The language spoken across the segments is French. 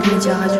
Mode Média Radio. Third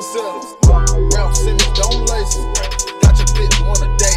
never. Ralph Simmons, don't lace it. Got your bitch, wanna dance.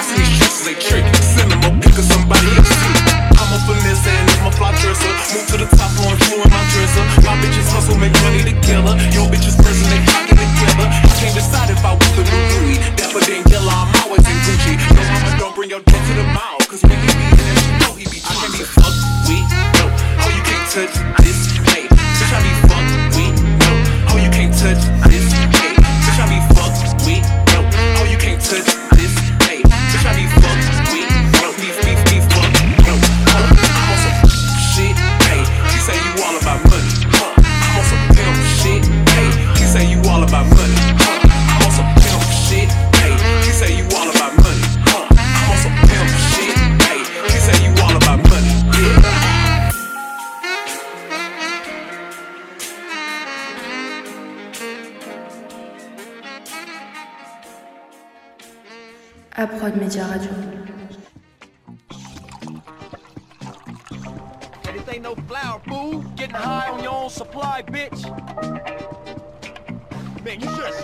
Trust me, trust is a trick.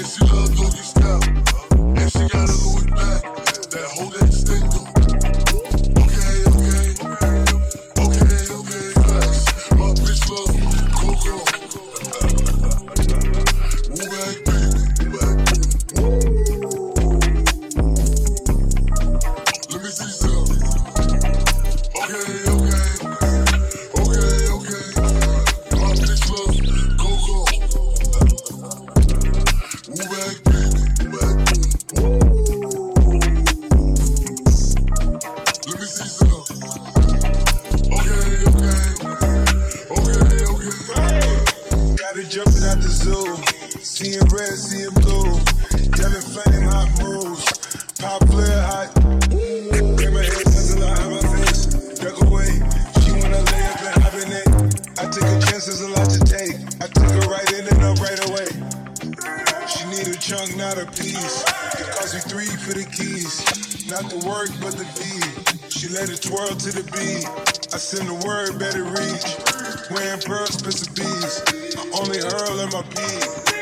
yes, you love all in my peace.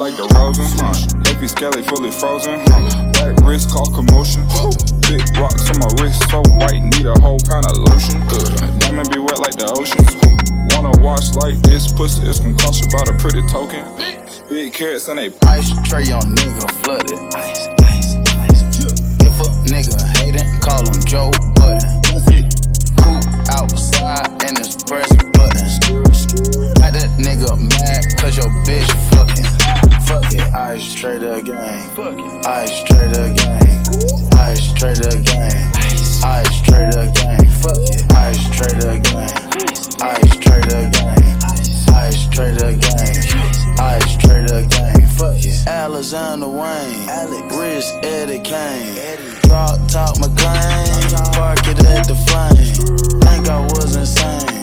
like the rosin. Huh? Lefty skelly fully frozen. Black wrist call commotion. Big rocks on my wrist so white, need a whole pound of lotion. Diamond be wet like the ocean. Wanna watch like this pussy is concoction by the pretty token. Big carrots and they ice tray on nigga flooded. Ice, ice, ice. If a nigga hatin', call him Joe Button. Coop outside and his press buttons. Got that nigga mad cause your bitch fucking. Fuck it, I straight the game. I straight the game. I straight the game. I straight the game. Fuck it, I straight the game. I straight the game. I straight the game. I straight the game. Fuck it, Alexander Wayne. Alex. Rich Eddie Kane. Eddie. Drop top McLean. Park it at the flame. Think I was insane.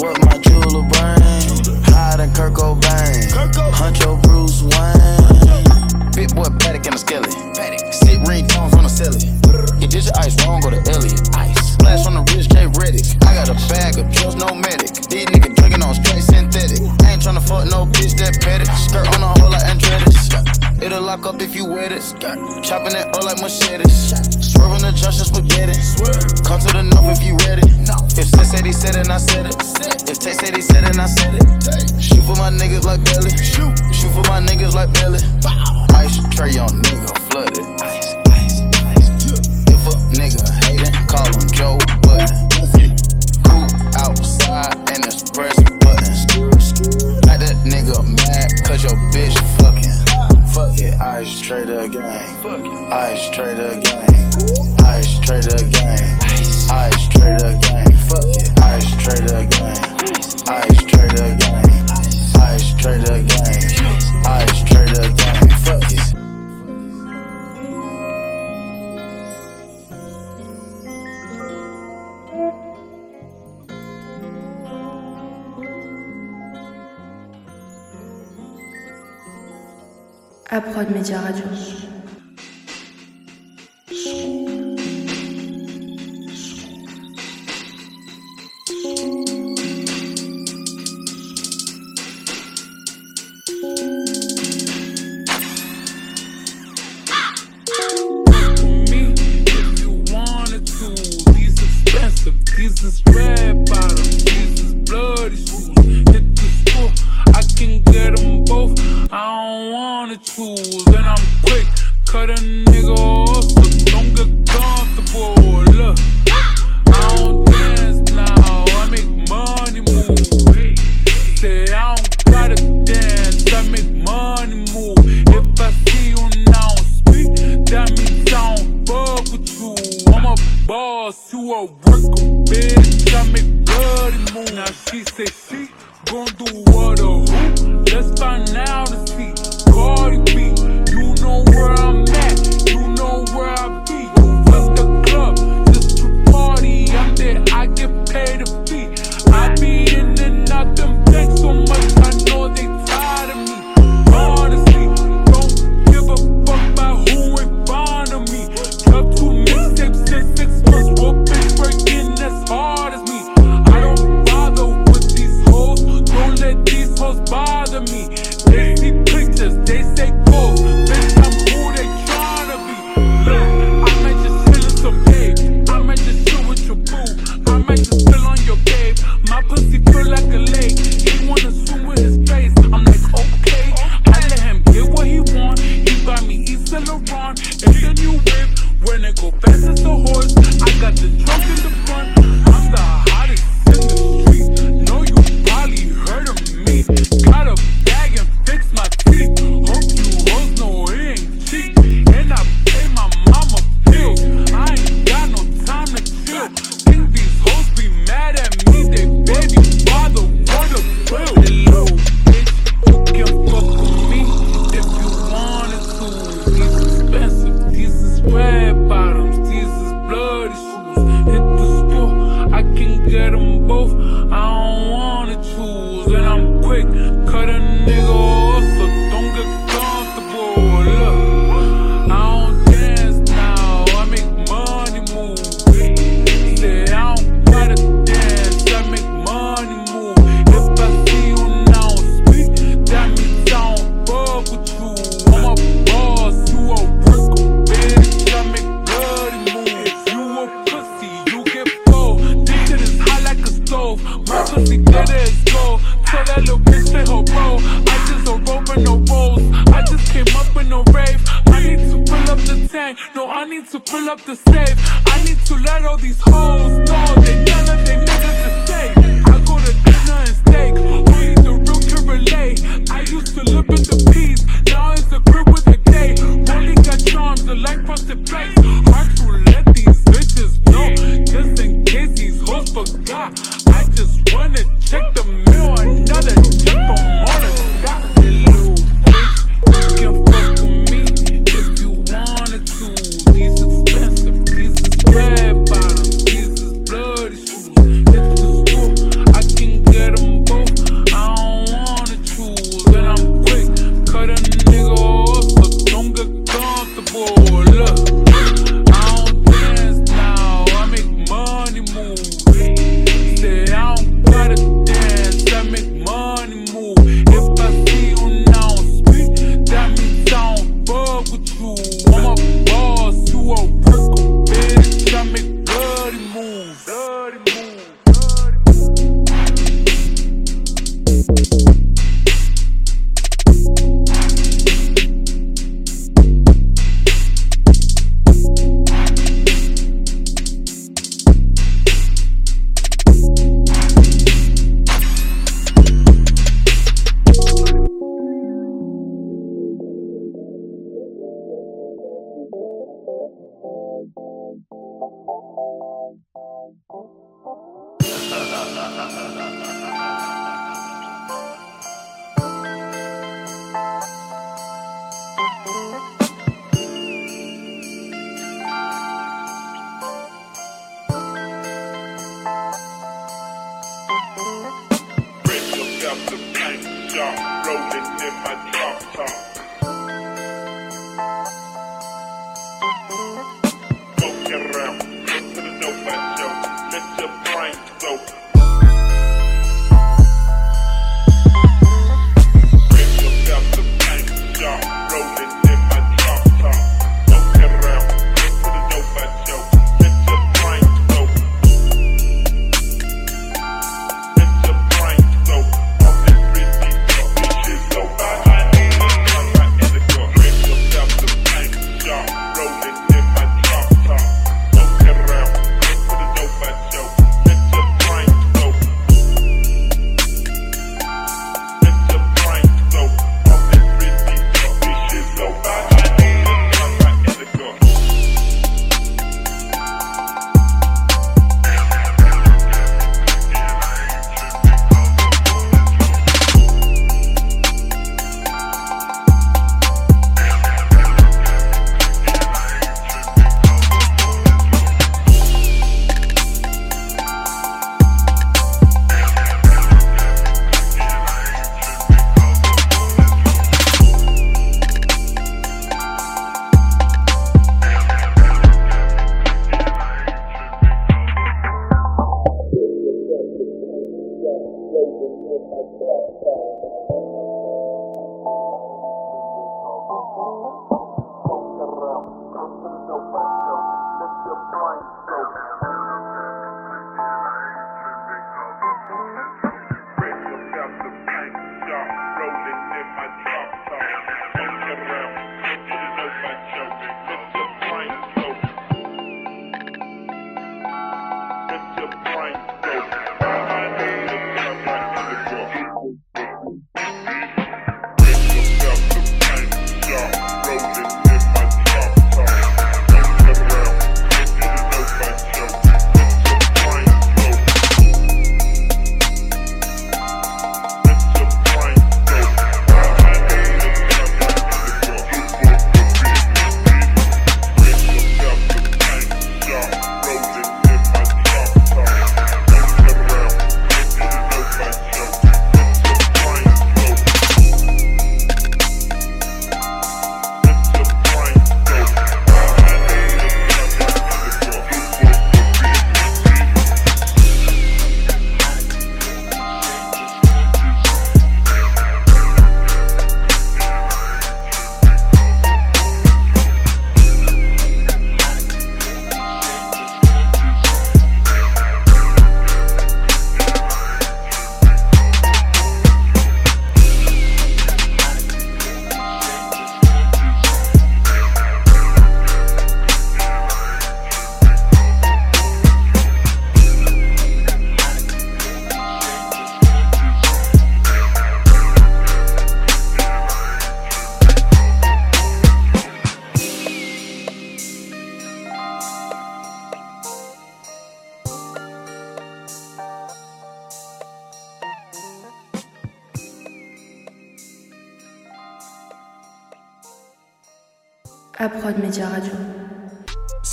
What my jeweler brain higher than Kirk Cobain. Huncho Bruce Wayne. Big boy paddock and a Skelly, Sick ring tones on a ceiling. You did your ice wrong, go to Elliot. Ice. Splash on the wrist, Jay Reddick. I got a bag of pills, no medic. These niggas drinking on straight synthetic. I ain't tryna fuck no bitch that petty. Skirt on the lock up if you with it. Chopping it up like machetes. Swerving the junction, spaghetti. Come to the north if you ready. If Sis said he said it, I said it. If Tay said he said it, I said it. Shoot for my niggas like Billy. Shoot, shoot for my niggas like Billy. Ice tray on nigga flooded. Ice, ice, ice. If a nigga hatin', call him Joe Button. Cool outside and it's press buttons. That nigga mad, cause your bitch fucking. Fuck it, ice trader gang. Ice trader gang. Ice trader gang. Ice trader gang. Fuck it, ice trader gang. Ice trader gang. Ice trader gang. Ice à Prod Media Radio.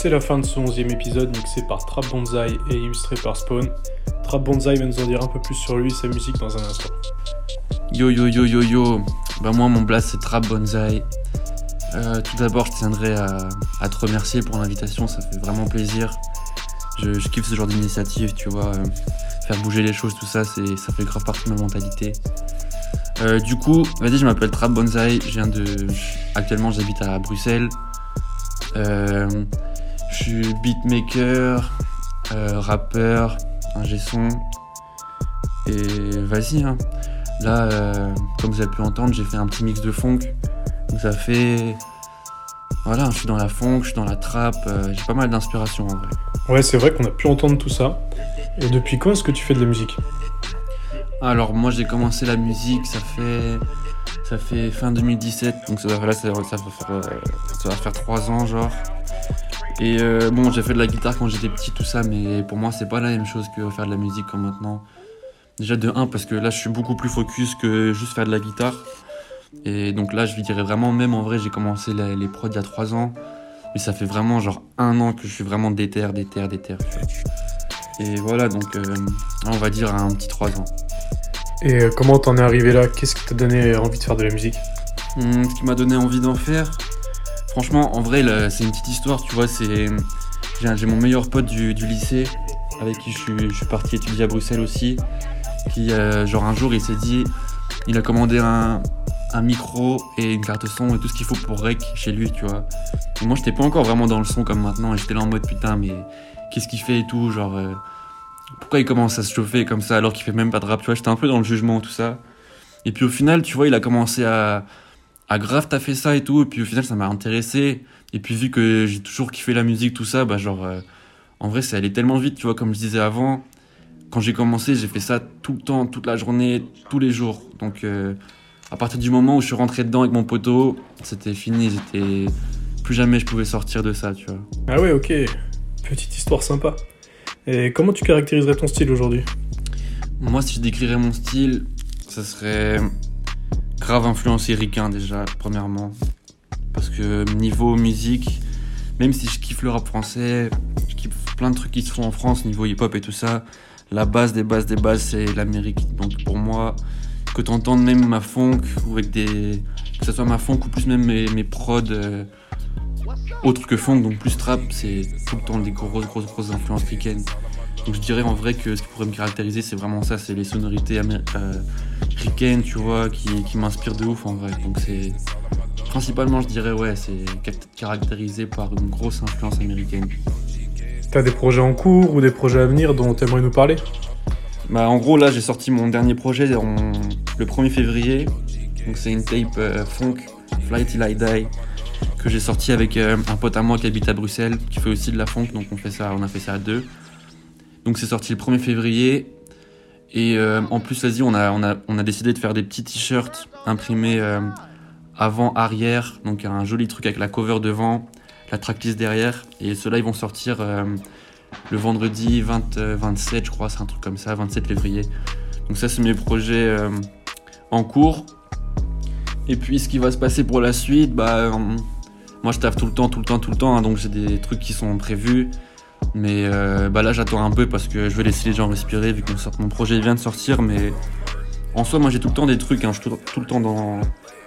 C'est la fin de ce 11e épisode mixé par Trap Bonzai et illustré par Spawn. Trap Bonzai va nous en dire un peu plus sur lui et sa musique dans un instant. Yo yo yo yo yo, bah moi mon blast c'est Trap Bonzai. Euh, tout d'abord je tiendrais à, te remercier pour l'invitation, ça fait vraiment plaisir. Je, kiffe ce genre d'initiative, tu vois, euh, faire bouger les choses, tout ça, ça fait grave partie de ma mentalité. Euh, du coup, vas-y, je m'appelle Trap Bonzai, je viens de. Actuellement j'habite à Bruxelles. Je suis beatmaker, euh, rappeur, ingé son. Et vas-y, hein. Là, euh, comme vous avez pu entendre, j'ai fait un petit mix de funk. Donc ça fait. Voilà, je suis dans la funk, je suis dans la trap, euh, j'ai pas mal d'inspiration en vrai. Ouais, c'est vrai qu'on a pu entendre tout ça. Et depuis quand est-ce que tu fais de la musique? Alors moi j'ai commencé la musique, ça fait ça fait fin 2017, donc ça va, là, ça, va faire ça va faire trois ans genre. Et euh, bon j'ai fait de la guitare quand j'étais petit tout ça, mais pour moi c'est pas la même chose que faire de la musique comme maintenant. Déjà de 1 parce que là je suis beaucoup plus focus que juste faire de la guitare. Et donc là je lui dirais vraiment même en vrai j'ai commencé la- les prods il y a 3 ans. Mais ça fait vraiment genre un an que je suis vraiment déter, déter, déter. Et voilà donc euh, on va dire un petit 3 ans. Et euh, comment t'en es arrivé là? Qu'est-ce qui t'a donné envie de faire de la musique? Hum, ce qui m'a donné envie d'en faire, franchement, en vrai, c'est une petite histoire, tu vois. C'est j'ai mon meilleur pote du, lycée avec qui je suis, parti étudier à Bruxelles aussi. Qui, euh, genre, un jour, il s'est dit, il a commandé un, un micro et une carte son et tout ce qu'il faut pour rec chez lui, tu vois. Et moi, j'étais pas encore vraiment dans le son comme maintenant et j'étais là en mode putain, mais qu'est-ce qu'il fait et tout, genre. euh, pourquoi il commence à se chauffer comme ça alors qu'il fait même pas de rap, tu vois. J'étais un peu dans le jugement, tout ça. Et puis au final, tu vois, il a commencé à, à grave taffer ça et tout. Et puis au final, ça m'a intéressé. Et puis vu que j'ai toujours kiffé la musique, tout ça, bah genre, euh, en vrai, ça allait tellement vite, tu vois, comme je disais avant. Quand j'ai commencé, j'ai fait ça tout le temps, toute la journée, tous les jours. Donc euh, à partir du moment où je suis rentré dedans avec mon poteau, c'était fini. J'étais plus jamais je pouvais sortir de ça, tu vois. Ah ouais, ok. Petite histoire sympa. Et comment tu caractériserais ton style aujourd'hui? Moi, si je décrirais mon style, ça serait grave influencé ricain déjà, premièrement. Parce que niveau musique, même si je kiffe le rap français, je kiffe plein de trucs qui se font en France, niveau hip-hop et tout ça, la base des bases des bases, c'est l'Amérique. Donc pour moi, que t'entendes même ma funk, ou avec des. que ce soit ma funk ou plus même mes, mes prods. euh, autres que funk, donc plus trap, c'est tout le temps des grosses, grosses, grosses influences ricaines. Donc je dirais en vrai que ce qui pourrait me caractériser, c'est vraiment ça, c'est les sonorités amé- euh, tu vois, qui, qui m'inspirent de ouf en vrai. Donc c'est principalement, je dirais, ouais, c'est ca- caractérisé par une grosse influence américaine. T'as des projets en cours ou des projets à venir dont t'aimerais nous parler? Bah en gros là j'ai sorti mon dernier projet le 1er février. Donc c'est une tape euh, funk, Fly Till I Die, que j'ai sorti avec euh, un pote à moi qui habite à Bruxelles, qui fait aussi de la funk, donc on, fait ça, on a fait ça à deux. Donc c'est sorti le 1er février. Et euh, en plus, vas-y, on a, on, a, on a décidé de faire des petits t-shirts imprimés euh, avant-arrière. Donc un joli truc avec la cover devant, la tracklist derrière. Et ceux-là, ils vont sortir euh, le vendredi 20, euh, 27, je crois, c'est un truc comme ça, 27 février. Donc ça, c'est mes projets en cours. Et puis, ce qui va se passer pour la suite, bah, moi, je taffe tout le temps, tout le temps, tout le temps. hein, donc j'ai des trucs qui sont prévus. Mais euh, bah là, j'attends un peu parce que je veux laisser les gens respirer vu que mon, projet vient de sortir. Mais en soi, moi, j'ai tout le temps des trucs. hein, je suis tout, tout le temps dans,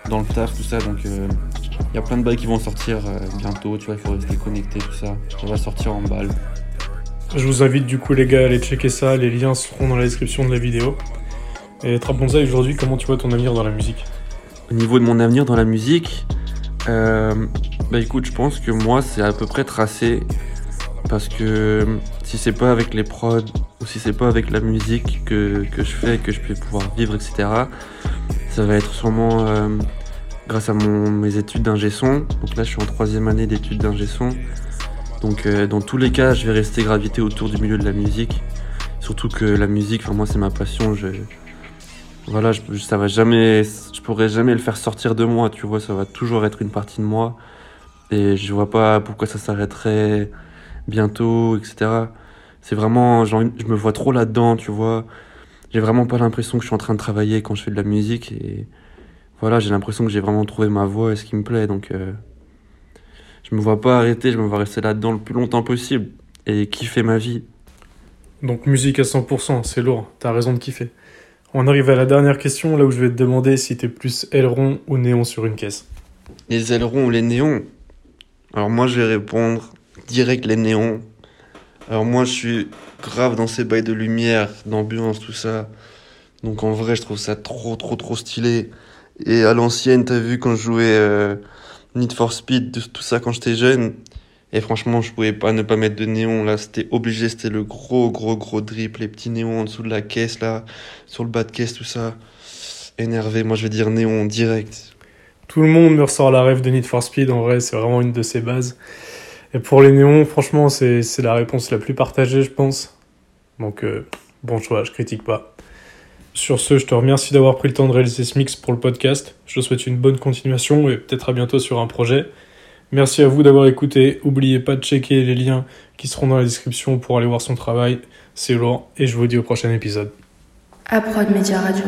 dans le taf, tout ça. Donc, il y a plein de bails qui vont sortir euh, bientôt. Tu vois, il faut rester connecté, tout ça. Ça va sortir en balle. Je vous invite du coup les gars à aller checker ça, les liens seront dans la description de la vidéo. Et Trap Bonsaï, aujourd'hui, comment tu vois ton avenir dans la musique? Au niveau de mon avenir dans la musique, euh, bah écoute, je pense que moi c'est à peu près tracé parce que si c'est pas avec les prods ou si c'est pas avec la musique que, que je fais, que je peux pouvoir vivre, etc., ça va être sûrement euh, grâce à mes études d'ingé son. Donc là, je suis en troisième année d'études d'ingé son. Donc euh, dans tous les cas, je vais rester gravité autour du milieu de la musique. Surtout que la musique, enfin moi c'est ma passion. Voilà, je, ça va jamais, je pourrais jamais le faire sortir de moi, tu vois, ça va toujours être une partie de moi. Et je vois pas pourquoi ça s'arrêterait bientôt, etc. C'est vraiment, genre, je me vois trop là-dedans, tu vois. J'ai vraiment pas l'impression que je suis en train de travailler quand je fais de la musique. Et voilà, j'ai l'impression que j'ai vraiment trouvé ma voie et ce qui me plaît. Donc, euh, je me vois pas arrêter, je me vois rester là-dedans le plus longtemps possible et kiffer ma vie. Donc musique à 100%, c'est lourd, t'as raison de kiffer. On arrive à la dernière question, là où je vais te demander si t'es plus aileron ou néon sur une caisse. Les ailerons ou les néons? Alors moi je vais répondre direct les néons. Alors moi je suis grave dans ces bails de lumière, d'ambiance, tout ça. Donc en vrai je trouve ça trop trop trop stylé. Et à l'ancienne t'as vu quand je jouais euh, Need for Speed, tout ça quand j'étais jeune. Et franchement je pouvais pas ne pas mettre de néon là, c'était obligé, c'était le gros gros gros drip, les petits néons en dessous de la caisse là, sur le bas de caisse tout ça. Énervé, moi je vais dire néon direct. Tout le monde me ressort la rêve de Need for Speed, en vrai, c'est vraiment une de ses bases. Et pour les néons, franchement, c'est la réponse la plus partagée, je pense. Donc, euh, bon choix, je critique pas. Sur ce, je te remercie d'avoir pris le temps de réaliser ce mix pour le podcast. Je te souhaite une bonne continuation et peut-être à bientôt sur un projet. Merci à vous d'avoir écouté. N'oubliez pas de checker les liens qui seront dans la description pour aller voir son travail. C'est lourd et je vous dis au prochain épisode. Aprod Media Radio.